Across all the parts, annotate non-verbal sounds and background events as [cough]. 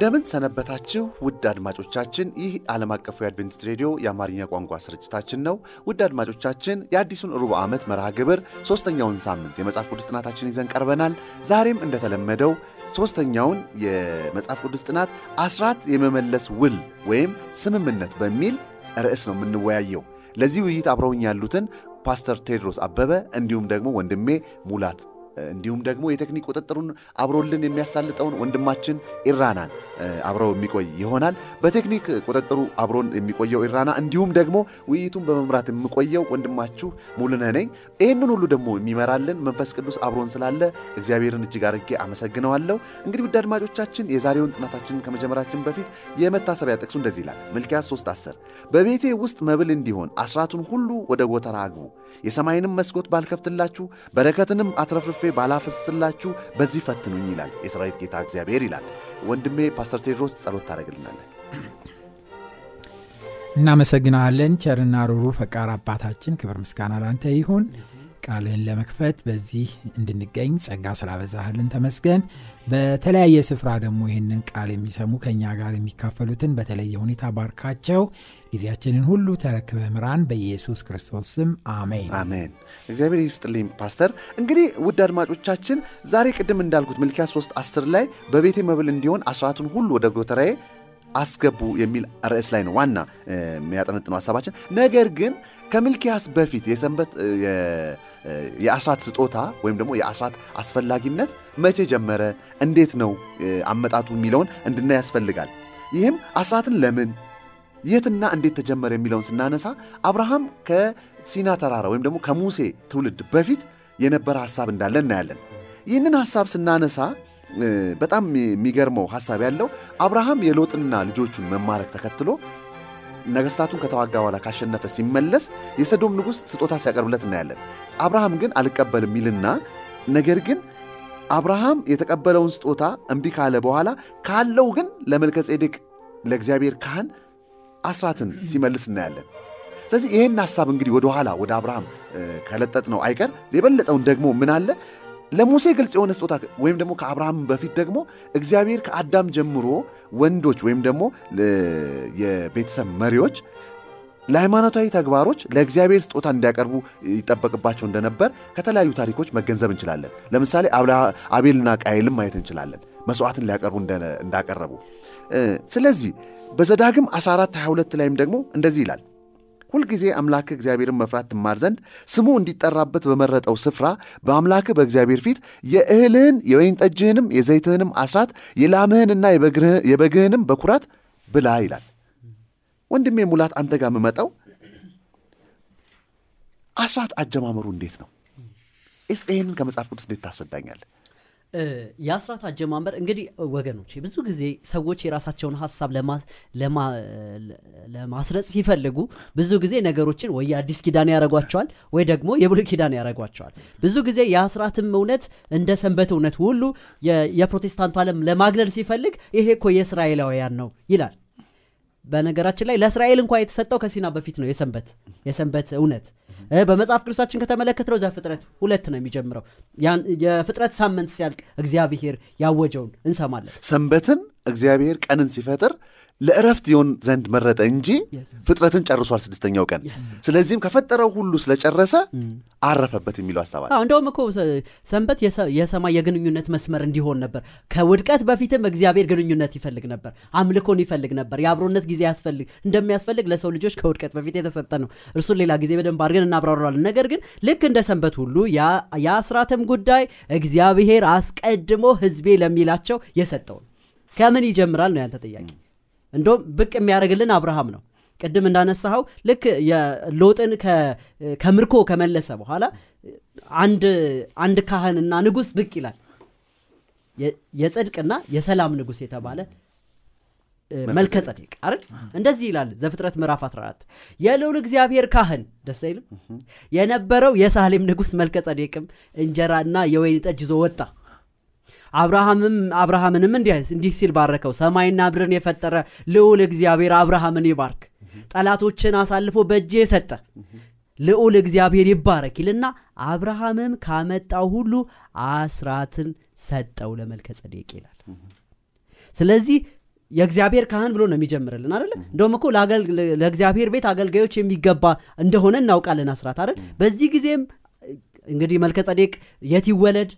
እንደምን ሰነበታችሁ ውድ አድማጮቻችን። ይህ ዓለም አቀፉ የአድቬንቲስት ሬዲዮ የአማርኛ ቋንቋ ስርጭታችን ነው። ውድ አድማጮቻችን የአዲሱን ሩብ ዓመት መርሃ ግብር ሦስተኛውን ሳምንት የመጽሐፍ ቅዱስ ጥናታችን ይዘን ቀርበናል። ዛሬም እንደተለመደው ሦስተኛውን የመጽሐፍ ቅዱስ ጥናት አስራት የመመለስ ውል ወይም ስምምነት በሚል ርዕስ ነው የምንወያየው። ለዚህ ውይይት አብረውኝ ያሉትን ፓስተር ቴድሮስ አበበ እንዲሁም ደግሞ ወንድሜ ሙላት እንዲሁም ደግሞ የቴክኒክ ቁጥጥሩን አብሮልን የሚያሳልጠውን ወንድማችን ኢራናን አብረው የሚቆይ ይሆናል። በቴክኒክ ቁጥጥሩ አብሮን የሚቆየው ኢራና፣ እንዲሁም ደግሞ ውይይቱን በመምራት የምቆየው ወንድማችሁ ሙሉነ ነኝ። ይህንን ሁሉ ደግሞ የሚመራልን መንፈስ ቅዱስ አብሮን ስላለ እግዚአብሔርን እጅግ አድርጌ አመሰግነዋለሁ። እንግዲህ ውድ አድማጮቻችን የዛሬውን ጥናታችንን ከመጀመራችን በፊት የመታሰቢያ ጥቅሱ እንደዚህ ይላል። ሚልክያስ 3 10 በቤቴ ውስጥ መብል እንዲሆን አስራቱን ሁሉ ወደ ጎተራ አግቡ፣ የሰማይንም መስኮት ባልከፍትላችሁ በረከትንም አትረፍርፌ ባላፈስላችሁ በዚህ ፈትኑኝ ይላል የሰራዊት ጌታ እግዚአብሔር ይላል። ወንድሜ ፓስተር ቴድሮስ ጸሎት ታደርግልናለን። እናመሰግናለን። ቸርና ሩሩ ፈቃር አባታችን ክብር ምስጋና ላንተ ይሁን። ቃልህን ለመክፈት በዚህ እንድንገኝ ጸጋ ስላበዛህልን ተመስገን። በተለያየ ስፍራ ደግሞ ይህንን ቃል የሚሰሙ ከእኛ ጋር የሚካፈሉትን በተለየ ሁኔታ ባርካቸው። ጊዜያችንን ሁሉ ተረክበ ምራን፣ በኢየሱስ ክርስቶስ ስም አሜን አሜን። እግዚአብሔር ይስጥልኝ ፓስተር። እንግዲህ ውድ አድማጮቻችን ዛሬ ቅድም እንዳልኩት ሚልክያስ 3 10 ላይ በቤቴ መብል እንዲሆን አስራቱን ሁሉ ወደ ጎተራዬ አስገቡ የሚል ርዕስ ላይ ነው ዋና የሚያጠነጥነው ሀሳባችን። ነገር ግን ከሚልክያስ በፊት የሰንበት የአስራት ስጦታ ወይም ደግሞ የአስራት አስፈላጊነት መቼ ጀመረ፣ እንዴት ነው አመጣጡ የሚለውን እንድናይ ያስፈልጋል። ይህም አስራትን ለምን የትና እንዴት ተጀመረ የሚለውን ስናነሳ አብርሃም ከሲና ተራራ ወይም ደግሞ ከሙሴ ትውልድ በፊት የነበረ ሐሳብ እንዳለ እናያለን። ይህንን ሐሳብ ስናነሳ በጣም የሚገርመው ሐሳብ ያለው አብርሃም የሎጥንና ልጆቹን መማረክ ተከትሎ ነገሥታቱን ከተዋጋ በኋላ ካሸነፈ ሲመለስ የሰዶም ንጉሥ ስጦታ ሲያቀርብለት እናያለን። አብርሃም ግን አልቀበልም ይልና ነገር ግን አብርሃም የተቀበለውን ስጦታ እምቢ ካለ በኋላ ካለው ግን ለመልከ ጼዴቅ ለእግዚአብሔር ካህን አስራትን ሲመልስ እናያለን። ስለዚህ ይህን ሐሳብ እንግዲህ ወደኋላ ወደ አብርሃም ከለጠጥ ነው አይቀር የበለጠውን ደግሞ ምን አለ ለሙሴ ግልጽ የሆነ ስጦታ ወይም ደግሞ ከአብርሃም በፊት ደግሞ እግዚአብሔር ከአዳም ጀምሮ ወንዶች ወይም ደግሞ የቤተሰብ መሪዎች ለሃይማኖታዊ ተግባሮች ለእግዚአብሔር ስጦታ እንዲያቀርቡ ይጠበቅባቸው እንደነበር ከተለያዩ ታሪኮች መገንዘብ እንችላለን። ለምሳሌ አቤልና ቃየልም ማየት እንችላለን፣ መስዋዕትን ሊያቀርቡ እንዳቀረቡ። ስለዚህ በዘዳግም 14 22 ላይም ደግሞ እንደዚህ ይላል ሁልጊዜ አምላክ እግዚአብሔርን መፍራት ትማር ዘንድ ስሙ እንዲጠራበት በመረጠው ስፍራ በአምላክህ በእግዚአብሔር ፊት የእህልህን የወይን ጠጅህንም የዘይትህንም አስራት የላምህንና የበግህንም በኩራት ብላ ይላል። ወንድሜ ሙላት አንተ ጋር የምመጣው አስራት አጀማመሩ እንዴት ነው? ስ ይህንን ከመጽሐፍ ቅዱስ እንዴት ታስረዳኛል? የአስራት አጀማመር እንግዲህ ወገኖች ብዙ ጊዜ ሰዎች የራሳቸውን ሀሳብ ለማስረጽ ሲፈልጉ ብዙ ጊዜ ነገሮችን ወይ የአዲስ ኪዳን ያደረጓቸዋል ወይ ደግሞ የብሉይ ኪዳን ያደረጓቸዋል። ብዙ ጊዜ የአስራትም እውነት እንደ ሰንበት እውነት ሁሉ የፕሮቴስታንቱ ዓለም ለማግለል ሲፈልግ ይሄ እኮ የእስራኤላውያን ነው ይላል። በነገራችን ላይ ለእስራኤል እንኳ የተሰጠው ከሲና በፊት ነው የሰንበት የሰንበት እውነት በመጽሐፍ ቅዱሳችን ከተመለከትነው ዘፍጥረት ሁለት ነው የሚጀምረው። የፍጥረት ሳምንት ሲያልቅ እግዚአብሔር ያወጀውን እንሰማለን። ሰንበትን እግዚአብሔር ቀንን ሲፈጥር ለእረፍት ይሆን ዘንድ መረጠ እንጂ ፍጥረትን ጨርሷል ስድስተኛው ቀን። ስለዚህም ከፈጠረው ሁሉ ስለጨረሰ አረፈበት የሚለው ሀሳብ አለ። እንደውም እኮ ሰንበት የሰማይ የግንኙነት መስመር እንዲሆን ነበር። ከውድቀት በፊትም እግዚአብሔር ግንኙነት ይፈልግ ነበር፣ አምልኮን ይፈልግ ነበር። የአብሮነት ጊዜ ያስፈልግ እንደሚያስፈልግ ለሰው ልጆች ከውድቀት በፊት የተሰጠ ነው። እርሱን ሌላ ጊዜ በደንብ አድርገን እናብራራለን። ነገር ግን ልክ እንደ ሰንበት ሁሉ የአስራትም ጉዳይ እግዚአብሔር አስቀድሞ ሕዝቤ ለሚላቸው የሰጠው ነው። ከምን ይጀምራል ነው ያንተ ጥያቄ? እንደውም ብቅ የሚያደርግልን አብርሃም ነው። ቅድም እንዳነሳኸው ልክ ሎጥን ከምርኮ ከመለሰ በኋላ አንድ ካህንና ንጉሥ ብቅ ይላል። የጽድቅና የሰላም ንጉሥ የተባለ መልከ ጸዴቅ አይደል እንደዚህ ይላል ዘፍጥረት ምዕራፍ 14 የልዑል እግዚአብሔር ካህን ደስ አይልም የነበረው የሳሌም ንጉሥ መልከ ጸዴቅም እንጀራና የወይን ጠጅ ይዞ ወጣ አብርሃምም አብርሃምንም እንዲህ ሲል ባረከው ሰማይና ምድርን የፈጠረ ልዑል እግዚአብሔር አብርሃምን ይባርክ ጠላቶችን አሳልፎ በእጄ የሰጠ ልዑል እግዚአብሔር ይባረክ ይልና አብርሃምም ካመጣው ሁሉ አስራትን ሰጠው ለመልከ ጸዴቅ ይላል። ስለዚህ የእግዚአብሔር ካህን ብሎ ነው የሚጀምርልን አይደለ? እንደውም እኮ ለእግዚአብሔር ቤት አገልጋዮች የሚገባ እንደሆነ እናውቃለን አስራት አይደል? በዚህ ጊዜም እንግዲህ መልከ ጸዴቅ የት ይወለድ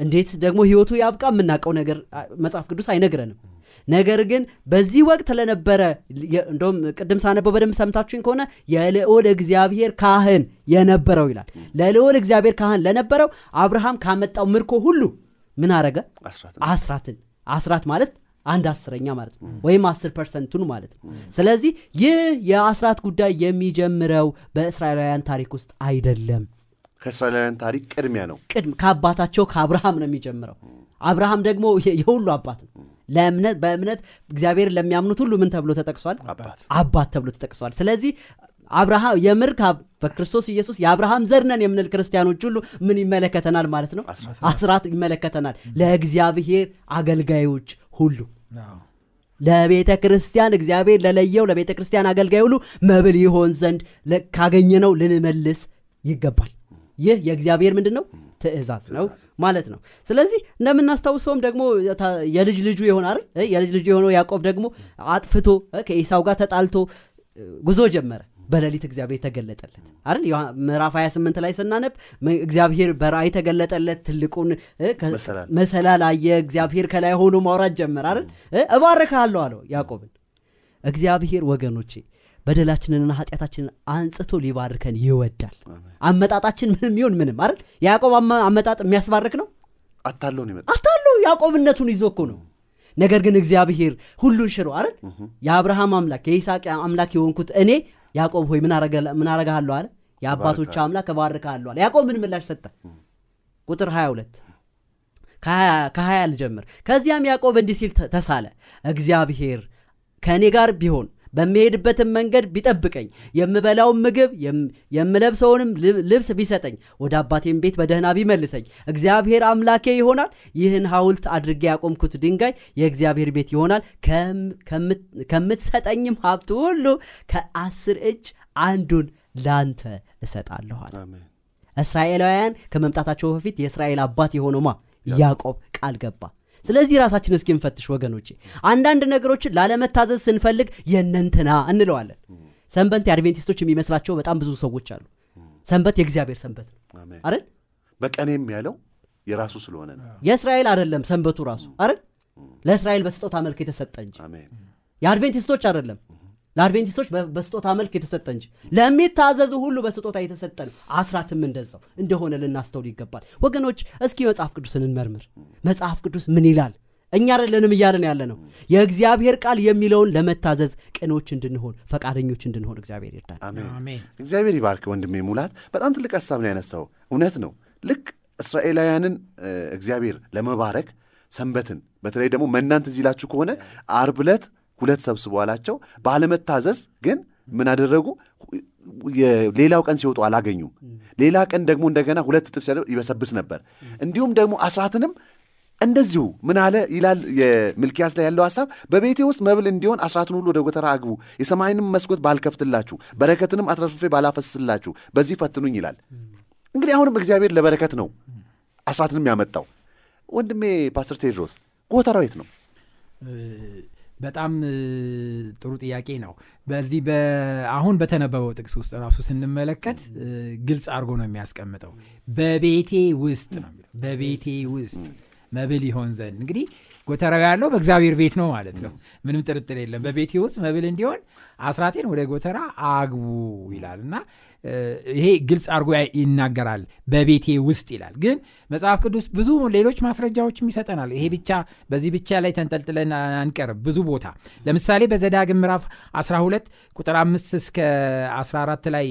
እንዴት ደግሞ ህይወቱ ያብቃ የምናውቀው ነገር መጽሐፍ ቅዱስ አይነግረንም። ነገር ግን በዚህ ወቅት ለነበረ እንደውም ቅድም ሳነበው በደንብ ሰምታችሁኝ ከሆነ የልዑል እግዚአብሔር ካህን የነበረው ይላል። ለልዑል እግዚአብሔር ካህን ለነበረው አብርሃም ካመጣው ምርኮ ሁሉ ምን አረገ? አስራትን። አስራት ማለት አንድ አስረኛ ማለት ነው ወይም አስር percent ኡን ማለት ነው። ስለዚህ ይህ የአስራት ጉዳይ የሚጀምረው በእስራኤላውያን ታሪክ ውስጥ አይደለም ከእስራኤላውያን ታሪክ ቅድሚያ ነው። ቅድም ከአባታቸው ከአብርሃም ነው የሚጀምረው። አብርሃም ደግሞ የሁሉ አባት ነው። ለእምነት በእምነት እግዚአብሔር ለሚያምኑት ሁሉ ምን ተብሎ ተጠቅሷል? አባት። ተብሎ ተጠቅሷል። ስለዚህ አብርሃም የምር በክርስቶስ ኢየሱስ የአብርሃም ዘርነን የምንል ክርስቲያኖች ሁሉ ምን ይመለከተናል ማለት ነው? አስራት ይመለከተናል። ለእግዚአብሔር አገልጋዮች ሁሉ። ለቤተ ክርስቲያን እግዚአብሔር ለለየው ለቤተ ክርስቲያን አገልጋይ ሁሉ መብል ይሆን ዘንድ ካገኘነው ልንመልስ ይገባል ይህ የእግዚአብሔር ምንድን ነው ትእዛዝ ነው። ማለት ነው። ስለዚህ እንደምናስታውሰውም ደግሞ የልጅ ልጁ የሆነ አይደል? የልጅ ልጁ የሆነው ያዕቆብ ደግሞ አጥፍቶ ከኢሳው ጋር ተጣልቶ ጉዞ ጀመረ። በሌሊት እግዚአብሔር ተገለጠለት። አይደል? ምዕራፍ 28 ላይ ስናነብ እግዚአብሔር በራእይ ተገለጠለት። ትልቁን መሰላል አየ። እግዚአብሔር ከላይ ሆኖ ማውራት ጀመር አይደል? እባርካለሁ አለው ያዕቆብን። እግዚአብሔር ወገኖቼ በደላችንንና ኃጢአታችንን አንጽቶ ሊባርከን ይወዳል። አመጣጣችን ምንም ይሁን ምንም አይደል? የያዕቆብ አመጣጥ የሚያስባርክ ነው? አታለው ነው አታለው ያዕቆብነቱን ይዞ እኮ ነው። ነገር ግን እግዚአብሔር ሁሉን ሽሮ አይደል? የአብርሃም አምላክ የይስሐቅ አምላክ የሆንኩት እኔ ያዕቆብ ሆይ ምን አረጋለሁ አለ የአባቶች አምላክ እባርካለሁ አለ። ያዕቆብ ምን ምላሽ ሰጠ? ቁጥር 22 ከሀያ ልጀምር። ከዚያም ያዕቆብ እንዲህ ሲል ተሳለ። እግዚአብሔር ከእኔ ጋር ቢሆን በሚሄድበትም መንገድ ቢጠብቀኝ የምበላውን ምግብ የምለብሰውንም ልብስ ቢሰጠኝ ወደ አባቴም ቤት በደህና ቢመልሰኝ እግዚአብሔር አምላኬ ይሆናል። ይህን ሐውልት አድርጌ ያቆምኩት ድንጋይ የእግዚአብሔር ቤት ይሆናል። ከምትሰጠኝም ሀብት ሁሉ ከአስር እጅ አንዱን ላንተ እሰጣለኋል እስራኤላውያን ከመምጣታቸው በፊት የእስራኤል አባት የሆነው ማ? ያዕቆብ ቃል ገባ ስለዚህ ራሳችን እስኪ እንፈትሽ ወገኖቼ። አንዳንድ ነገሮችን ላለመታዘዝ ስንፈልግ የነንትና እንለዋለን። ሰንበት የአድቬንቲስቶች የሚመስላቸው በጣም ብዙ ሰዎች አሉ። ሰንበት የእግዚአብሔር ሰንበት ነው። አይደል? በቀኔም ያለው የራሱ ስለሆነ ነው። የእስራኤል አይደለም ሰንበቱ ራሱ። አይደል? ለእስራኤል በስጦታ መልክ የተሰጠ እንጂ። የአድቬንቲስቶች አይደለም ለአድቬንቲስቶች በስጦታ መልክ የተሰጠ እንጂ ለሚታዘዙ ሁሉ በስጦታ የተሰጠ ነው። አስራትም እንደዛው እንደሆነ ልናስተውል ይገባል። ወገኖች እስኪ መጽሐፍ ቅዱስን እንመርምር። መጽሐፍ ቅዱስ ምን ይላል? እኛ አይደለንም እያለን ያለ ነው የእግዚአብሔር ቃል የሚለውን ለመታዘዝ ቅኖች እንድንሆን ፈቃደኞች እንድንሆን እግዚአብሔር ይርዳል እግዚአብሔር ይባርክ ወንድሜ ሙላት። በጣም ትልቅ ሀሳብ ነው ያነሳው። እውነት ነው። ልክ እስራኤላውያንን እግዚአብሔር ለመባረክ ሰንበትን በተለይ ደግሞ መናን ትዝ ይላችሁ ከሆነ አርብ ዕለት ሁለት ሰብስቦ አላቸው። ባለመታዘዝ ግን ምን አደረጉ? ሌላው ቀን ሲወጡ አላገኙም። ሌላ ቀን ደግሞ እንደገና ሁለት እጥፍ ይበሰብስ ነበር። እንዲሁም ደግሞ አስራትንም እንደዚሁ ምን አለ ይላል የሚልኪያስ ላይ ያለው ሀሳብ በቤቴ ውስጥ መብል እንዲሆን አስራትን ሁሉ ወደ ጎተራ አግቡ የሰማይንም መስኮት ባልከፍትላችሁ በረከትንም አትረፍርፌ ባላፈስላችሁ በዚህ ፈትኑኝ ይላል። እንግዲህ አሁንም እግዚአብሔር ለበረከት ነው አስራትንም ያመጣው። ወንድሜ ፓስተር ቴድሮስ ጎተራው የት ነው በጣም ጥሩ ጥያቄ ነው። በዚህ አሁን በተነበበው ጥቅስ ውስጥ ራሱ ስንመለከት ግልጽ አድርጎ ነው የሚያስቀምጠው። በቤቴ ውስጥ ነው በቤቴ ውስጥ መብል ይሆን ዘንድ። እንግዲህ ጎተራው ያለው በእግዚአብሔር ቤት ነው ማለት ነው። ምንም ጥርጥር የለም። በቤቴ ውስጥ መብል እንዲሆን አስራቴን ወደ ጎተራ አግቡ ይላል እና ይሄ ግልጽ አድርጎ ይናገራል በቤቴ ውስጥ ይላል። ግን መጽሐፍ ቅዱስ ብዙ ሌሎች ማስረጃዎችም ይሰጠናል። ይሄ ብቻ በዚህ ብቻ ላይ ተንጠልጥለን አንቀርብ ብዙ ቦታ። ለምሳሌ በዘዳግም ምዕራፍ 12 ቁጥር 5 እስከ 14 ላይ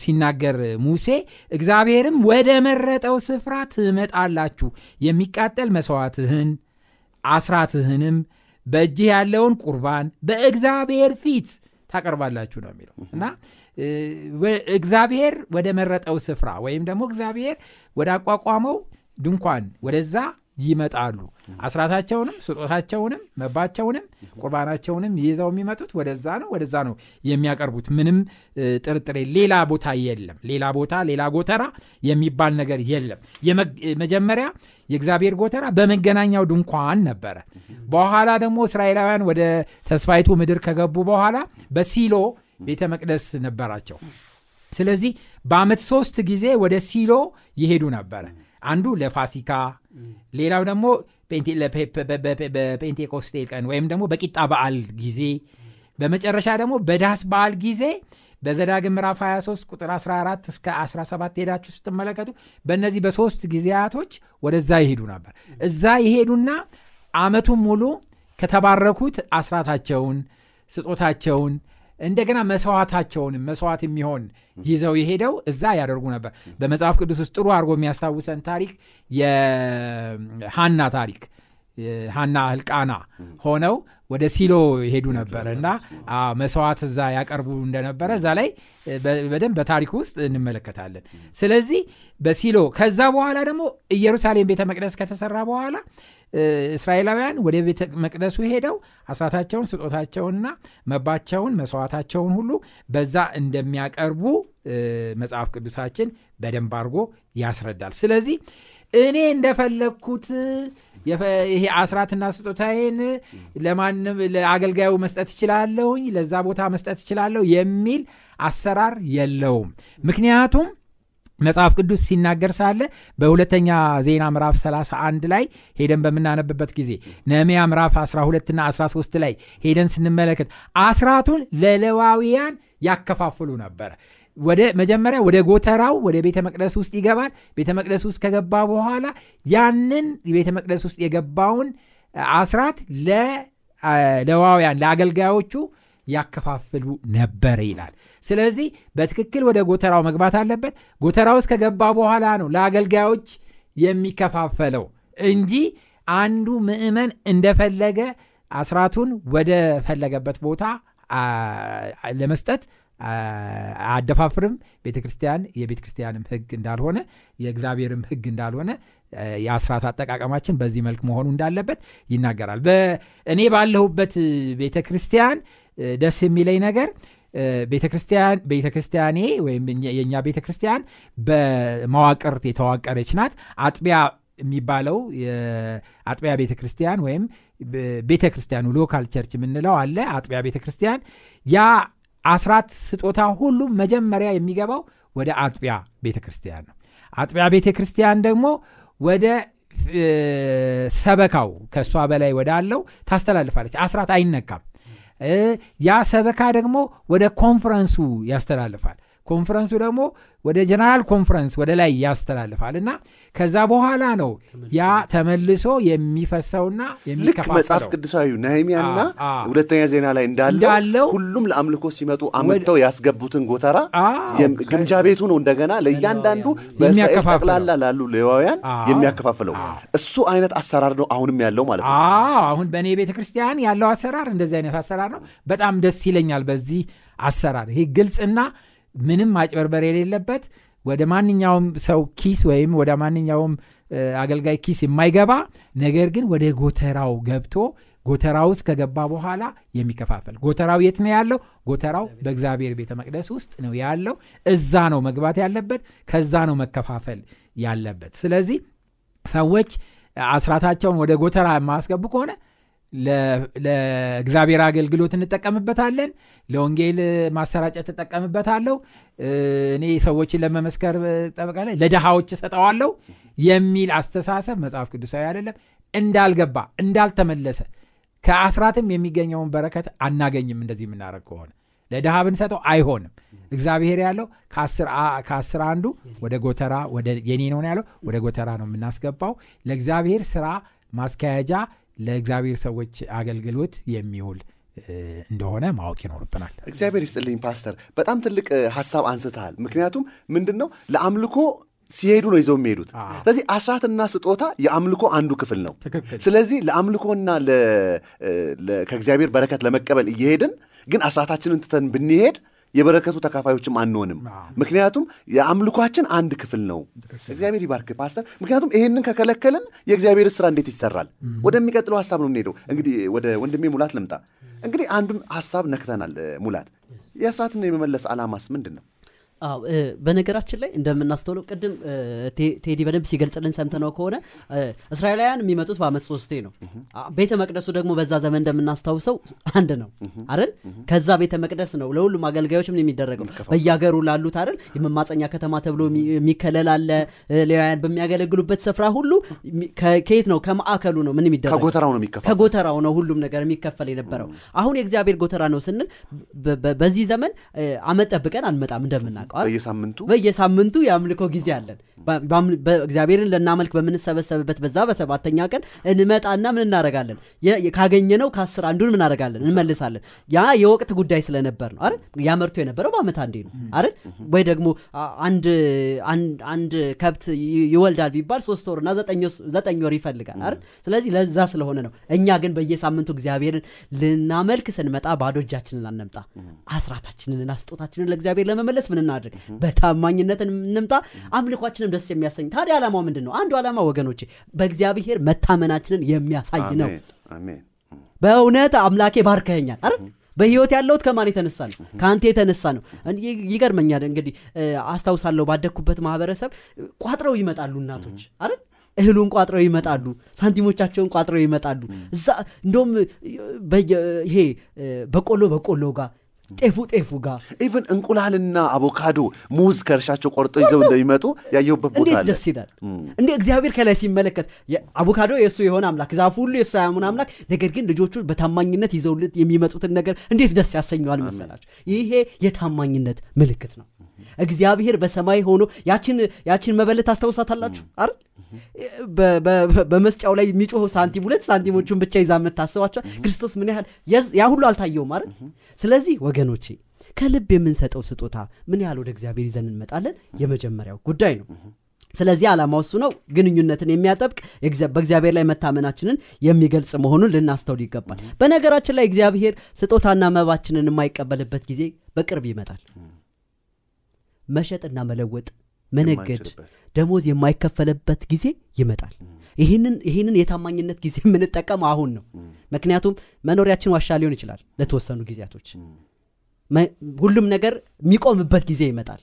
ሲናገር ሙሴ እግዚአብሔርም ወደ መረጠው ስፍራ ትመጣላችሁ የሚቃጠል መስዋዕትህን አስራትህንም በእጅህ ያለውን ቁርባን በእግዚአብሔር ፊት ታቀርባላችሁ ነው የሚለው። እና እግዚአብሔር ወደ መረጠው ስፍራ ወይም ደግሞ እግዚአብሔር ወደ አቋቋመው ድንኳን ወደዛ ይመጣሉ። አስራታቸውንም ስጦታቸውንም መባቸውንም ቁርባናቸውንም ይዘው የሚመጡት ወደዛ ነው ወደዛ ነው የሚያቀርቡት። ምንም የለ- ሌላ ቦታ የለም። ሌላ ቦታ ሌላ ጎተራ የሚባል ነገር የለም። መጀመሪያ የእግዚአብሔር ጎተራ በመገናኛው ድንኳን ነበረ። በኋላ ደግሞ እስራኤላውያን ወደ ተስፋይቱ ምድር ከገቡ በኋላ በሲሎ ቤተ መቅደስ ነበራቸው። ስለዚህ በአመት ሶስት ጊዜ ወደ ሲሎ ይሄዱ ነበረ አንዱ ለፋሲካ ሌላው ደግሞ ፔንቴ- ለፔ- በ- በ- በፔንቴኮስቴ ቀን ወይም ደግሞ በቂጣ በዓል ጊዜ። በመጨረሻ ደግሞ በዳስ በዓል ጊዜ በዘዳግም ምዕራፍ 23 ቁጥር 14 እስከ 17 ሄዳችሁ ስትመለከቱ በእነዚህ በሶስት ጊዜያቶች ወደዛ ይሄዱ ነበር። እዛ ይሄዱና አመቱን ሙሉ ከተባረኩት አስራታቸውን ስጦታቸውን እንደገና መስዋዕታቸውንም መስዋዕት የሚሆን ይዘው የሄደው እዛ ያደርጉ ነበር። በመጽሐፍ ቅዱስ ውስጥ ጥሩ አድርጎ የሚያስታውሰን ታሪክ የሃና ታሪክ ሃና ህልቃና ሆነው ወደ ሲሎ ይሄዱ ነበረ እና መስዋዕት እዛ ያቀርቡ እንደነበረ እዛ ላይ በደንብ በታሪክ ውስጥ እንመለከታለን። ስለዚህ በሲሎ ከዛ በኋላ ደግሞ ኢየሩሳሌም ቤተ መቅደስ ከተሰራ በኋላ እስራኤላውያን ወደ ቤተ መቅደሱ ሄደው አስራታቸውን ስጦታቸውንና መባቸውን መስዋዕታቸውን ሁሉ በዛ እንደሚያቀርቡ መጽሐፍ ቅዱሳችን በደንብ አድርጎ ያስረዳል። ስለዚህ እኔ እንደፈለግኩት ይሄ አስራትና ስጦታዬን ለማንም ለአገልጋዩ መስጠት እችላለሁኝ ለዛ ቦታ መስጠት እችላለሁ የሚል አሰራር የለውም። ምክንያቱም መጽሐፍ ቅዱስ ሲናገር ሳለ በሁለተኛ ዜና ምዕራፍ 31 ላይ ሄደን በምናነብበት ጊዜ ነህምያ ምዕራፍ 12 ና 13 ላይ ሄደን ስንመለከት አስራቱን ለሌዋውያን ያከፋፍሉ ነበረ ወደ መጀመሪያ ወደ ጎተራው ወደ ቤተ መቅደስ ውስጥ ይገባል። ቤተ መቅደስ ውስጥ ከገባ በኋላ ያንን ቤተ መቅደስ ውስጥ የገባውን አስራት ለሌዋውያን ለአገልጋዮቹ ያከፋፍሉ ነበር ይላል። ስለዚህ በትክክል ወደ ጎተራው መግባት አለበት። ጎተራ ውስጥ ከገባ በኋላ ነው ለአገልጋዮች የሚከፋፈለው እንጂ አንዱ ምእመን እንደፈለገ አስራቱን ወደ ፈለገበት ቦታ ለመስጠት አ- አያደፋፍርም። ቤተ ክርስቲያን የቤተ ክርስቲያንም ህግ እንዳልሆነ የእግዚአብሔርም ህግ እንዳልሆነ የአስራት አጠቃቀማችን በዚህ መልክ መሆኑ እንዳለበት ይናገራል። እኔ ባለሁበት ቤተ ክርስቲያን ደስ የሚለኝ ነገር እ፣ ቤተ ክርስቲያን ቤተ ክርስቲያኔ ወይም እኛ- የእኛ ቤተ በመዋቅር የተዋቀረች ናት። አጥቢያ የሚባለው የአጥቢያ ቤተ ክርስቲያን ወይም ቤተ ክርስቲያኑ local church የምንለው አለ። አጥቢያ ቤተ ክርስቲያን ያ አስራት ስጦታ ሁሉም መጀመሪያ የሚገባው ወደ አጥቢያ ቤተ ክርስቲያን ነው። አጥቢያ ቤተ ክርስቲያን ደግሞ ወደ ሰበካው ከእሷ በላይ ወዳለው ታስተላልፋለች። አስራት አይነካም ያ ሰበካ ደግሞ ወደ ኮንፈረንሱ ያስተላልፋል ኮንፈረንሱ ደግሞ ወደ General Conference ወደ ላይ ያስተላልፋል። እና ከዛ በኋላ ነው ያ ተመልሶ የሚፈሰውና ልክ መጽሐፍ ቅዱሳዊ ነህሚያና ሁለተኛ ዜና ላይ እንዳለው ሁሉም ለአምልኮ ሲመጡ አምጥተው ያስገቡትን ጎተራ ግምጃ ቤቱ ነው እንደገና ለእያንዳንዱ በእስራኤል የሚያከፋፍለው። ጠቅላላ ላሉ ሌዋውያን የሚያከፋፍለው። እሱ አይነት አሰራር ነው አሁንም ያለው ማለት ነው። አዎ አሁን በእኔ ቤተ ክርስቲያን ያለው አሰራር እንደዚህ አይነት አሰራር ነው። በጣም ደስ ይለኛል በዚህ አሰራር። ይሄ ግልጽና ምንም ማጭበርበር የሌለበት ወደ ማንኛውም ሰው ኪስ ወይም ወደ ማንኛውም አገልጋይ ኪስ የማይገባ ነገር ግን ወደ ጎተራው ገብቶ ጎተራ ውስጥ ከገባ በኋላ የሚከፋፈል። ጎተራው የት ነው ያለው? ጎተራው በእግዚአብሔር ቤተ መቅደስ ውስጥ ነው ያለው። እዛ ነው መግባት ያለበት ከዛ ነው መከፋፈል ያለበት። ስለዚህ ሰዎች አስራታቸውን ወደ ጎተራ የማያስገቡ ከሆነ ለእግዚአብሔር አገልግሎት እንጠቀምበታለን። ለወንጌል ማሰራጨት እጠቀምበታለሁ። እኔ ሰዎችን ለመመስከር ጠበቃለ ለድሃዎች እሰጠዋለሁ የሚል አስተሳሰብ መጽሐፍ ቅዱሳዊ አይደለም። እንዳልገባ እንዳልተመለሰ ከአስራትም የሚገኘውን በረከት አናገኝም። እንደዚህ የምናደረግ ከሆነ ለድሃ ብንሰጠው አይሆንም። እግዚአብሔር ያለው ከአስር አንዱ ወደ ጎተራ ወደ የኔ ነው ያለው። ወደ ጎተራ ነው የምናስገባው። ለእግዚአብሔር ስራ ማስካሄጃ ለእግዚአብሔር ሰዎች አገልግሎት የሚውል እንደሆነ ማወቅ ይኖርብናል። እግዚአብሔር ይስጥልኝ ፓስተር። በጣም ትልቅ ሀሳብ አንስተሃል። ምክንያቱም ምንድን ነው ለአምልኮ ሲሄዱ ነው ይዘው የሚሄዱት። ስለዚህ አስራትና ስጦታ የአምልኮ አንዱ ክፍል ነው። ስለዚህ ለአምልኮና ከእግዚአብሔር በረከት ለመቀበል እየሄድን ግን አስራታችንን ትተን ብንሄድ የበረከቱ ተካፋዮችም አንሆንም። ምክንያቱም የአምልኳችን አንድ ክፍል ነው። እግዚአብሔር ይባርክ ፓስተር። ምክንያቱም ይሄንን ከከለከልን የእግዚአብሔር ስራ እንዴት ይሰራል? ወደሚቀጥለው ሀሳብ ነው የምንሄደው። እንግዲህ ወደ ወንድሜ ሙላት ልምጣ። እንግዲህ አንዱን ሀሳብ ነክተናል። ሙላት የአስራትን የመመለስ ዓላማስ ምንድን ነው? በነገራችን ላይ እንደምናስተውለው ቅድም ቴዲ በደንብ ሲገልጽልን ሰምተነው ከሆነ እስራኤላውያን የሚመጡት በአመት ሶስቴ ነው። ቤተ መቅደሱ ደግሞ በዛ ዘመን እንደምናስታውሰው አንድ ነው አይደል? ከዛ ቤተ መቅደስ ነው ለሁሉም አገልጋዮች ምን የሚደረገው በየሀገሩ ላሉት አይደል? የመማፀኛ ከተማ ተብሎ የሚ- የሚከለል አለ። ሌዋውያን በሚያገለግሉበት ስፍራ ሁሉ ከየት ነው? ከማዕከሉ ነው ምን የሚደረገው ከጎተራው ነው የሚከፋ ከጎተራው ነው ሁሉም ነገር የሚከፈል የነበረው። አሁን የእግዚአብሔር ጎተራ ነው ስንል በዚህ ዘመን አመት ጠብቀን አንመጣም እንደምናውቀው አይደል? በየሳምንቱ በየሳምንቱ የአምልኮ ጊዜ አለን። በእግዚአብሔርን ልናመልክ በምንሰበሰብበት በዛ በሰባተኛ ቀን እንመጣና ምን እናደርጋለን? ካገኘነው ከአስር አንዱን ምን እናደርጋለን? እንመልሳለን። ያ የወቅት ጉዳይ ስለነበር ነው አይደል? ያመርቱ የነበረው በአመት አንዴ ነው አይደል? ወይ ደግሞ አንድ ከብት ይወልዳል ቢባል ሶስት ወርና ዘጠኝ ወር ይፈልጋል አይደል? ስለዚህ ለዛ ስለሆነ ነው። እኛ ግን በየሳምንቱ እግዚአብሔርን ልናመልክ ስንመጣ ባዶ እጃችንን አንምጣ። አስራታችንንና ስጦታችንን ለእግዚአብሔር ለመመለስ ምን እናድርግ? በታማኝነት እንምጣ። አምልኳችንም ደስ የሚያሰኝ ታዲያ ዓላማው ምንድን ነው? አንዱ ዓላማ ወገኖቼ በእግዚአብሔር መታመናችንን የሚያሳይ ነው። በእውነት አምላኬ ባርከኸኛል አይደል በህይወት ያለሁት ከማን የተነሳ ነው ከአንተ የተነሳ ነው ይገርመኛል እንግዲህ አስታውሳለሁ ባደግኩበት ማህበረሰብ ቋጥረው ይመጣሉ እናቶች አይደል እህሉን ቋጥረው ይመጣሉ ሳንቲሞቻቸውን ቋጥረው ይመጣሉ እዛ እንደውም ይሄ በቆሎ በቆሎ ጋር ጤፉ ጤፉ ጋር even እንቁላልና አቮካዶ ሙዝ ከእርሻቸው ቆርጦ ይዘው እንደሚመጡ ያየሁበት ቦታ እንዴት ደስ ይላል! እንዴ እግዚአብሔር ከላይ ሲመለከት አቮካዶ የእሱ የሆነ አምላክ ዛፉ ሁሉ የእሱ የሆነ አምላክ ነገር ግን ልጆቹ በታማኝነት ይዘውልት የሚመጡትን ነገር እንዴት ደስ ያሰኘዋል መሰላቸው ይሄ የታማኝነት ምልክት ነው እግዚአብሔር በሰማይ ሆኖ ያችን ያችን መበለት ታስታውሳታላችሁ? አይደል? በመስጫው ላይ የሚጮኸው ሳንቲም ሁለት ሳንቲሞቹን ብቻ ይዛ የምታስባቸዋል ክርስቶስ ምን ያህል ያ ሁሉ አልታየውም አይደል? ስለዚህ ወገኖቼ ከልብ የምንሰጠው ስጦታ ምን ያህል ወደ እግዚአብሔር ይዘን እንመጣለን? የመጀመሪያው ጉዳይ ነው። ስለዚህ ዓላማው እሱ ነው። ግንኙነትን የሚያጠብቅ በእግዚአብሔር ላይ መታመናችንን የሚገልጽ መሆኑን ልናስተውል ይገባል። በነገራችን ላይ እግዚአብሔር ስጦታና መባችንን የማይቀበልበት ጊዜ በቅርብ ይመጣል መሸጥና መለወጥ መነገድ ደሞዝ የማይከፈልበት ጊዜ ይመጣል። ይህንን የታማኝነት ጊዜ [laughs] የምንጠቀም አሁን ነው። ምክንያቱም መኖሪያችን ዋሻ ሊሆን ይችላል ለተወሰኑ ጊዜያቶች። ሁሉም ነገር የሚቆምበት ጊዜ ይመጣል።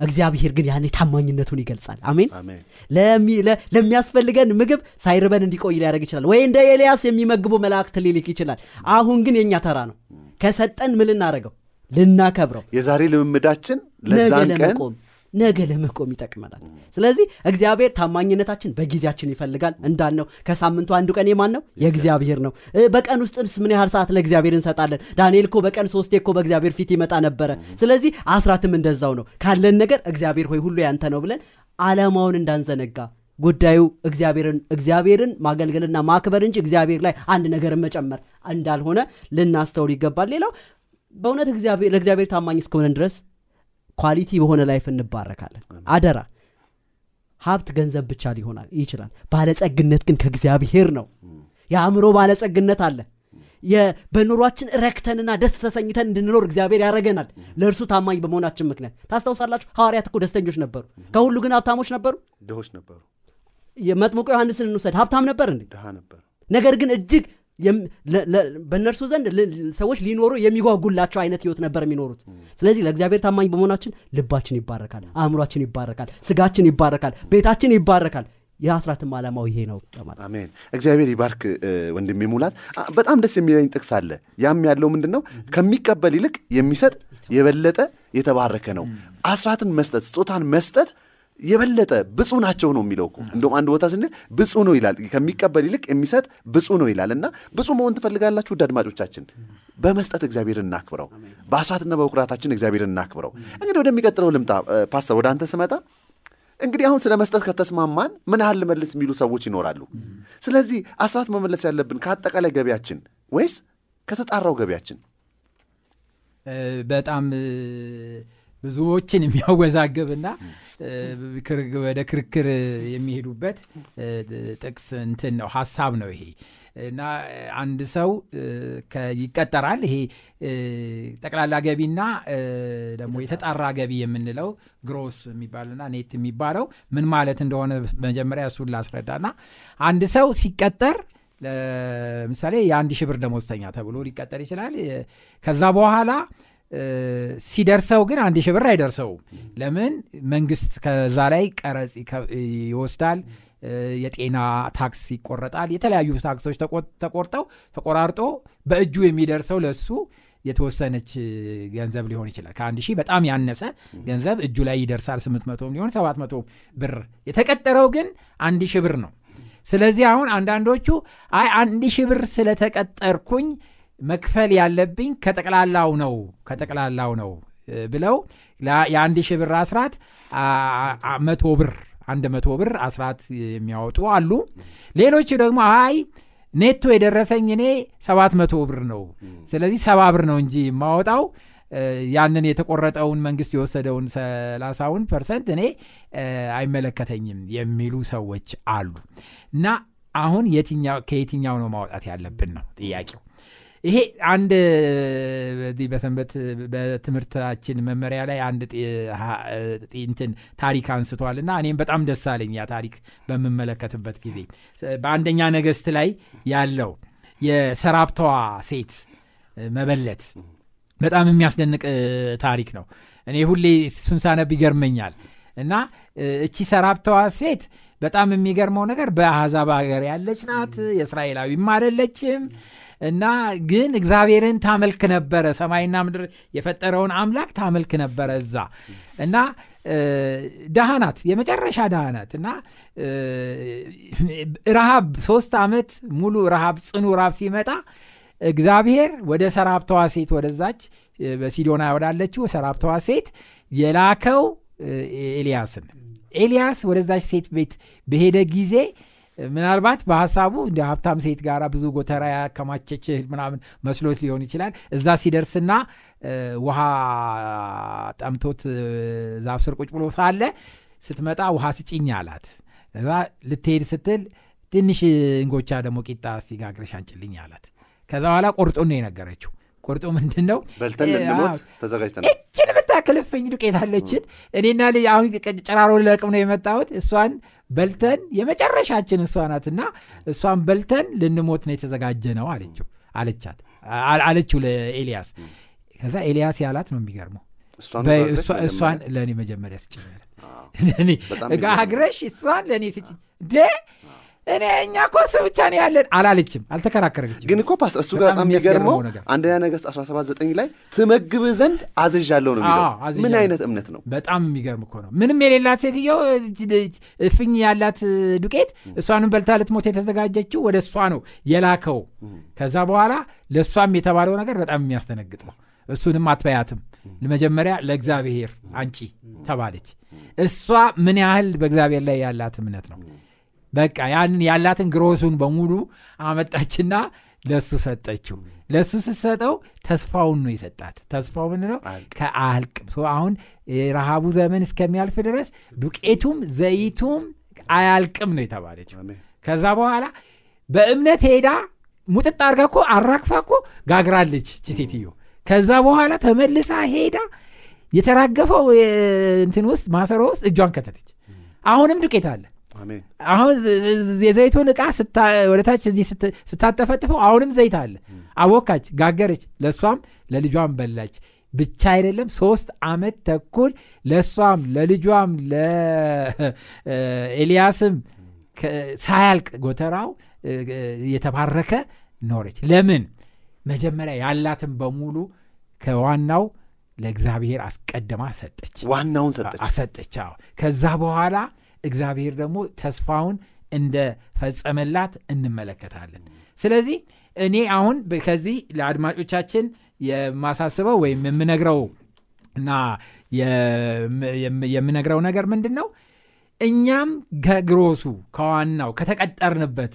እግዚአብሔር ግን ያኔ ታማኝነቱን ይገልጻል። አሜን? ለሚያስፈልገን ምግብ ሳይርበን እንዲቆይ ሊያደርግ ይችላል። ወይ እንደ ኤልያስ የሚመግቡ መላእክት ሊልክ ይችላል። አሁን ግን የእኛ ተራ ነው። ከሰጠን ምን ልናከብረው። የዛሬ ልምምዳችን ለዛን ቀን ነገ ለመቆም ይጠቅመናል። ስለዚህ እግዚአብሔር ታማኝነታችን በጊዜያችን ይፈልጋል። እንዳልነው ከሳምንቱ አንዱ ቀን የማን ነው? የእግዚአብሔር ነው። በቀን ውስጥስ ምን ያህል ሰዓት ለእግዚአብሔር እንሰጣለን? ዳንኤል እኮ በቀን ሶስቴ እኮ በእግዚአብሔር ፊት ይመጣ ነበረ። ስለዚህ አስራትም እንደዛው ነው። ካለን ነገር እግዚአብሔር ሆይ ሁሉ ያንተ ነው ብለን አላማውን እንዳንዘነጋ ጉዳዩ እግዚአብሔርን እግዚአብሔርን ማገልገልና ማክበር እንጂ እግዚአብሔር ላይ አንድ ነገርን መጨመር እንዳልሆነ ልናስተውል ይገባል። ሌላው በእውነት እግዚአብሔር ለእግዚአብሔር ታማኝ እስከሆነን ድረስ quality በሆነ life እንባረካለን። አደራ። ሀብት ገንዘብ ብቻ ሊሆናል ይችላል። ባለጸግነት ግን ከእግዚአብሔር ነው። የአእምሮ ባለጸግነት አለ። በኑሯችን ረክተንና ደስ ተሰኝተን እንድንኖር እግዚአብሔር ያደረገናል ለእርሱ ታማኝ በመሆናችን ምክንያት። ታስታውሳላችሁ ሐዋርያት እኮ ደስተኞች ነበሩ። ከሁሉ ግን ሀብታሞች ነበሩ? ድሆች ነበሩ። የመጥምቁ ዮሐንስን እንውሰድ። ሀብታም ነበር እንዴ? ነገር ግን እጅግ በእነርሱ ዘንድ ሰዎች ሊኖሩ የሚጓጉላቸው አይነት ህይወት ነበር የሚኖሩት። ስለዚህ ለእግዚአብሔር ታማኝ በመሆናችን ልባችን ይባረካል አእምሯችን ይባረካል ስጋችን ይባረካል ቤታችን ይባረካል። የአስራትም ዓላማው ይሄ ነው አሜን። እግዚአብሔር ይባርክ ወንድሜ ሙላት። በጣም ደስ የሚለኝ ጥቅስ አለ። ያም ያለው ምንድን ነው ከሚቀበል ይልቅ የሚሰጥ የበለጠ የተባረከ ነው። አስራትን መስጠት ስጦታን መስጠት የበለጠ ብፁ ናቸው ነው የሚለው እኮ። እንደውም አንድ ቦታ ስንል ብፁ ነው ይላል። ከሚቀበል ይልቅ የሚሰጥ ብፁ ነው ይላል። እና ብፁ መሆን ትፈልጋላችሁ? ውድ አድማጮቻችን በመስጠት እግዚአብሔርን እናክብረው። በአስራትና በኩራታችን እግዚአብሔርን እናክብረው። እንግዲህ ወደሚቀጥለው ልምጣ። ፓስተር ወደ አንተ ስመጣ እንግዲህ አሁን ስለ መስጠት ከተስማማን ምን ያህል ልመልስ የሚሉ ሰዎች ይኖራሉ? ስለዚህ አስራት መመለስ ያለብን ከአጠቃላይ ገቢያችን ወይስ ከተጣራው ገቢያችን? በጣም ብዙዎችን የሚያወዛግብና ወደ ክርክር የሚሄዱበት ጥቅስ እንትን ነው ሀሳብ ነው ይሄ። እና አንድ ሰው ይቀጠራል ይሄ ጠቅላላ ገቢና ደግሞ የተጣራ ገቢ የምንለው ግሮስ የሚባልና ኔት የሚባለው ምን ማለት እንደሆነ መጀመሪያ እሱን ላስረዳና አንድ ሰው ሲቀጠር ለምሳሌ የአንድ ሺህ ደሞዝተኛ ተብሎ ሊቀጠር ይችላል። ከዛ በኋላ ሲደርሰው ግን አንድ ሺህ ብር አይደርሰውም። ለምን? መንግስት ከዛ ላይ ቀረጽ ይወስዳል። የጤና ታክስ ይቆረጣል። የተለያዩ ታክሶች ተቆርጠው ተቆራርጦ በእጁ የሚደርሰው ለሱ የተወሰነች ገንዘብ ሊሆን ይችላል። ከአንድ ሺህ በጣም ያነሰ ገንዘብ እጁ ላይ ይደርሳል። 800 ሊሆን 700 ብር የተቀጠረው ግን አንድ ሺህ ብር ነው። ስለዚህ አሁን አንዳንዶቹ አይ አንድ ሺህ ብር ስለተቀጠርኩኝ መክፈል ያለብኝ ከጠቅላላው ነው ከጠቅላላው ነው ብለው የአንድ ሺህ ብር አስራት መቶ ብር አንድ መቶ ብር አስራት የሚያወጡ አሉ። ሌሎች ደግሞ አይ ኔቶ የደረሰኝ እኔ ሰባት መቶ ብር ነው። ስለዚህ ሰባ ብር ነው እንጂ የማወጣው። ያንን የተቆረጠውን መንግስት የወሰደውን ሰላሳውን percent እኔ አይመለከተኝም የሚሉ ሰዎች አሉ። እና አሁን ከየትኛው ነው ማውጣት ያለብን ነው ጥያቄው ይሄ አንድ በዚህ በሰንበት በትምህርታችን መመሪያ ላይ አንድ እንትን ታሪክ አንስቷል እና እኔም በጣም ደስ አለኝ ያ ታሪክ በምመለከትበት ጊዜ። በአንደኛ ነገስት ላይ ያለው የሰራፕተዋ ሴት መበለት በጣም የሚያስደንቅ ታሪክ ነው። እኔ ሁሌ እሱን ሳነብ ይገርመኛል እና እቺ ሰራፕተዋ ሴት በጣም የሚገርመው ነገር በአሕዛብ ሀገር ያለች ናት የእስራኤላዊም አይደለችም። እና ግን እግዚአብሔርን ታመልክ ነበረ። ሰማይና ምድር የፈጠረውን አምላክ ታመልክ ነበረ እዛ። እና ናት የመጨረሻ ደሃ ናት። እና ረሃብ ሶስት ዓመት ሙሉ ረሃብ ጽኑ ረሃብ ሲመጣ እግዚአብሔር ወደ ሰራፕተዋ ሴት ወደዛች በሲዶና ወዳለችው ሰራፕተዋ ሴት የላከው ኤልያስን። ኤልያስ ወደዛች ሴት ቤት በሄደ ጊዜ ምናልባት በሀሳቡ እንደ ሀብታም ሴት ጋር ብዙ ጎተራ ያከማቸች ምናምን መስሎት ሊሆን ይችላል። እዛ ሲደርስና ውሃ ጠምቶት ዛፍ ስር ቁጭ ብሎ ሳለ ስትመጣ ውሃ ስጭኝ አላት። እዛ ልትሄድ ስትል ትንሽ እንጎቻ ደግሞ ቂጣ ሲጋግረሽ አንጭልኝ አላት። ከዛ በኋላ ቁርጡን ነው የነገረችው ቁርጡ ምንድን ነው በልተን ልንሞት ተዘጋጅተናል። እችን የምታክልፍኝ ዱቄት አለችን። እኔና ልጅ አሁን ጨራሮ ልለቅም ነው የመጣሁት። እሷን በልተን የመጨረሻችን እሷ ናትና እሷን በልተን ልንሞት ነው የተዘጋጀ ነው አለችው አለቻት አለችው ለኤልያስ። ከዛ ኤልያስ ያላት ነው የሚገርመው። እሷን ለእኔ መጀመሪያ ስጭኛል ጋግረሽ እሷን ለእኔ ስጭኝ ደ እኔ እኛ እኮ እሱ ብቻ ነው ያለን አላለችም አልተከራከረችም። ግን እኮ ፓስተር እሱ ጋር በጣም የሚገርመው አንደኛ ነገሥት 179 ላይ ትመግብ ዘንድ አዝዣለሁ ነው የሚለው። ምን አይነት እምነት ነው? በጣም የሚገርም እኮ ነው። ምንም የሌላት ሴትዮ እፍኝ ያላት ዱቄት እሷንም በልታ ልትሞት የተዘጋጀችው ወደ እሷ ነው የላከው። ከዛ በኋላ ለእሷም የተባለው ነገር በጣም የሚያስደነግጥ ነው። እሱንም አትበያትም። መጀመሪያ ለእግዚአብሔር አንቺ ተባለች። እሷ ምን ያህል በእግዚአብሔር ላይ ያላት እምነት ነው በቃ ያንን ያላትን ግሮሱን በሙሉ አመጣችና ለሱ ሰጠችው። ለሱ ስትሰጠው ተስፋውን ነው የሰጣት። ተስፋው ምን ነው ከአልቅም አሁን የረሃቡ ዘመን እስከሚያልፍ ድረስ ዱቄቱም ዘይቱም አያልቅም ነው የተባለችው። ከዛ በኋላ በእምነት ሄዳ ሙጥጥ አርጋ እኮ አራግፋ እኮ ጋግራለች ቺ ሴትዮ። ከዛ በኋላ ተመልሳ ሄዳ የተራገፈው እንትን ውስጥ ማሰሮ ውስጥ እጇን ከተተች። አሁንም ዱቄት አለ አሁን የዘይቱን ዕቃ ወደታች ስታጠፈጥፈው አሁንም ዘይት አለ። አቦካች ጋገረች ለእሷም ለልጇም በላች። ብቻ አይደለም ሶስት ዓመት ተኩል ለእሷም ለልጇም ለኤልያስም [laughs] ሳያልቅ ጎተራው የተባረከ ኖረች። ለምን? መጀመሪያ ያላትን በሙሉ ከዋናው ለእግዚአብሔር አስቀድማ ሰጠች። ዋናውን ሰጠች። ከዛ በኋላ እግዚአብሔር ደግሞ ተስፋውን እንደ ፈጸመላት እንመለከታለን። ስለዚህ እኔ አሁን ከዚህ ለአድማጮቻችን የማሳስበው ወይም የምነግረው እና የምነግረው ነገር ምንድን ነው እኛም ከግሮሱ ከዋናው ከተቀጠርንበት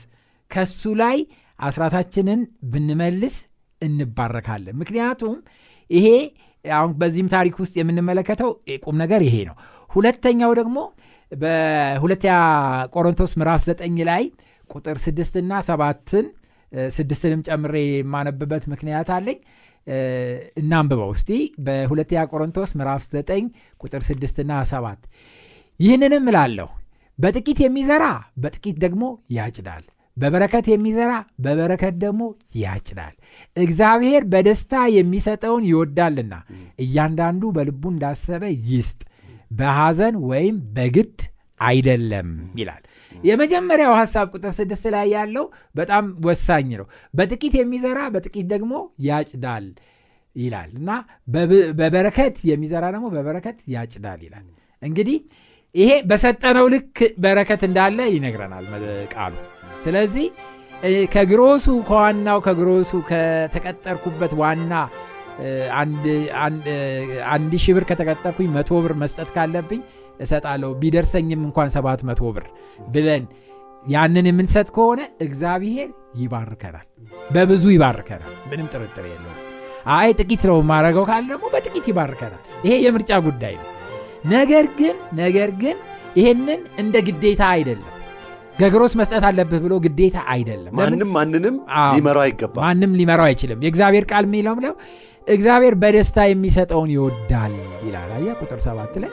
ከሱ ላይ አስራታችንን ብንመልስ እንባረካለን። ምክንያቱም ይሄ አሁን በዚህም ታሪክ ውስጥ የምንመለከተው ቁም ነገር ይሄ ነው። ሁለተኛው ደግሞ በሁለተኛ ቆሮንቶስ ምዕራፍ ዘጠኝ ላይ ቁጥር ስድስትና ሰባትን ስድስትንም ጨምሬ የማነብበት ምክንያት አለኝ። እናንብበው እስቲ በሁለተኛ ቆሮንቶስ ምዕራፍ 9 ቁጥር 6 ና 7 ይህንንም እላለሁ በጥቂት የሚዘራ በጥቂት ደግሞ ያጭዳል በበረከት የሚዘራ በበረከት ደግሞ ያጭዳል። እግዚአብሔር በደስታ የሚሰጠውን ይወዳልና እያንዳንዱ በልቡ እንዳሰበ ይስጥ በሐዘን ወይም በግድ አይደለም ይላል። የመጀመሪያው ሀሳብ ቁጥር ስድስት ላይ ያለው በጣም ወሳኝ ነው። በጥቂት የሚዘራ በጥቂት ደግሞ ያጭዳል ይላል እና በበረከት የሚዘራ ደግሞ በበረከት ያጭዳል ይላል። እንግዲህ ይሄ በሰጠነው ልክ በረከት እንዳለ ይነግረናል ቃሉ። ስለዚህ ከግሮሱ ከዋናው ከግሮሱ ከተቀጠርኩበት ዋና አንድ ሺህ ብር ከተቀጠርኩኝ መቶ ብር መስጠት ካለብኝ እሰጣለሁ። ቢደርሰኝም እንኳን ሰባት መቶ ብር ብለን ያንን የምንሰጥ ከሆነ እግዚአብሔር ይባርከናል። በብዙ ይባርከናል። ምንም ጥርጥር የለው አይ ጥቂት ነው ማድረገው ካለ ደግሞ በጥቂት ይባርከናል። ይሄ የምርጫ ጉዳይ ነው። ነገር ግን ነገር ግን ይሄንን እንደ ግዴታ አይደለም ገግሮስ መስጠት አለብህ ብሎ ግዴታ አይደለም። ማንም ማንንም ሊመራው አይገባም። ማንም ሊመራው አይችልም። የእግዚአብሔር ቃል የሚለው ምለው እግዚአብሔር በደስታ የሚሰጠውን ይወዳል ይላል። አያ ቁጥር ሰባት ላይ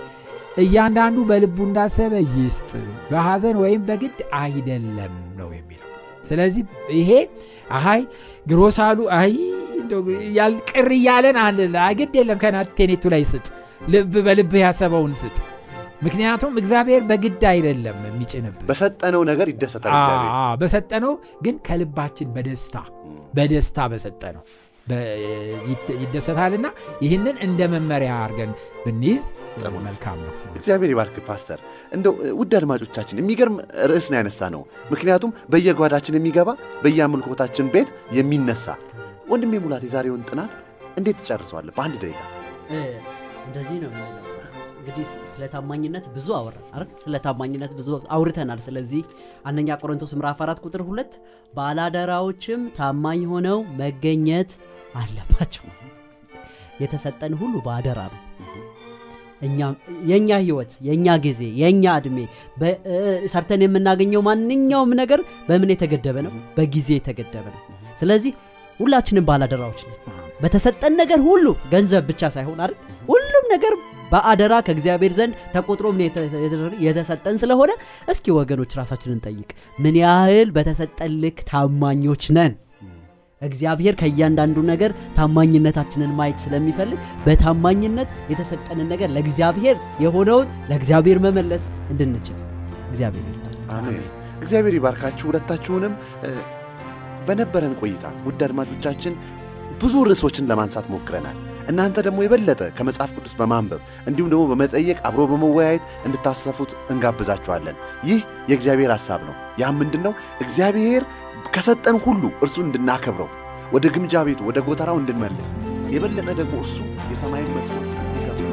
እያንዳንዱ በልቡ እንዳሰበ ይስጥ በሐዘን ወይም በግድ አይደለም ነው የሚለው። ስለዚህ ይሄ አይ ግሮስ አሉ አይ ቅር እያለን አለ ግድ የለም ከናቴኔቱ ላይ ስጥ ልብ በልብህ ያሰበውን ስጥ ምክንያቱም እግዚአብሔር በግድ አይደለም የሚጭንብ በሰጠነው ነገር ይደሰታል እግዚአብሔር። በሰጠነው ግን ከልባችን በደስታ በደስታ በሰጠነው ይደሰታልና ይህንን እንደ መመሪያ አድርገን ብንይዝ መልካም ነው። እግዚአብሔር ይባርክ ፓስተር። እንደው ውድ አድማጮቻችን የሚገርም ርዕስ ነው ያነሳ ነው ምክንያቱም በየጓዳችን የሚገባ በየአምልኮታችን ቤት የሚነሳ ወንድሜ ሙላት የዛሬውን ጥናት እንዴት ትጨርሰዋለህ በአንድ ደቂቃ? እንደዚህ ነው እንግዲህ ስለ ታማኝነት ብዙ አወራን ስለ ታማኝነት ብዙ አውርተናል። ስለዚህ አንደኛ ቆሮንቶስ ምዕራፍ 4 ቁጥር 2 ባላደራዎችም ታማኝ ሆነው መገኘት አለባቸው። የተሰጠን ሁሉ በአደራ ነው። የእኛ ህይወት የእኛ ጊዜ የእኛ እድሜ ሰርተን የምናገኘው ማንኛውም ነገር በምን የተገደበ ነው? በጊዜ የተገደበ ነው። ስለዚህ ሁላችንም ባላደራዎች ነን። በተሰጠን ነገር ሁሉ ገንዘብ ብቻ ሳይሆን አይደል? ሁሉም ነገር በአደራ ከእግዚአብሔር ዘንድ ተቆጥሮ የተሰጠን ስለሆነ እስኪ ወገኖች ራሳችንን ጠይቅ ምን ያህል በተሰጠን ልክ ታማኞች ነን? እግዚአብሔር ከእያንዳንዱ ነገር ታማኝነታችንን ማየት ስለሚፈልግ በታማኝነት የተሰጠንን ነገር ለእግዚአብሔር የሆነውን ለእግዚአብሔር መመለስ እንድንችል እግዚአብሔር አሜን። እግዚአብሔር ይባርካችሁ ሁለታችሁንም። በነበረን ቆይታ ውድ አድማጮቻችን ብዙ ርዕሶችን ለማንሳት ሞክረናል እናንተ ደግሞ የበለጠ ከመጽሐፍ ቅዱስ በማንበብ እንዲሁም ደግሞ በመጠየቅ አብሮ በመወያየት እንድታሰፉት እንጋብዛችኋለን። ይህ የእግዚአብሔር ሐሳብ ነው። ያም ምንድን ነው እግዚአብሔር ከሰጠን ሁሉ እርሱን እንድናከብረው ወደ ግምጃ ቤቱ ወደ ጎተራው እንድንመልስ የበለጠ ደግሞ እሱ የሰማይን መስኮት እንዲከፍት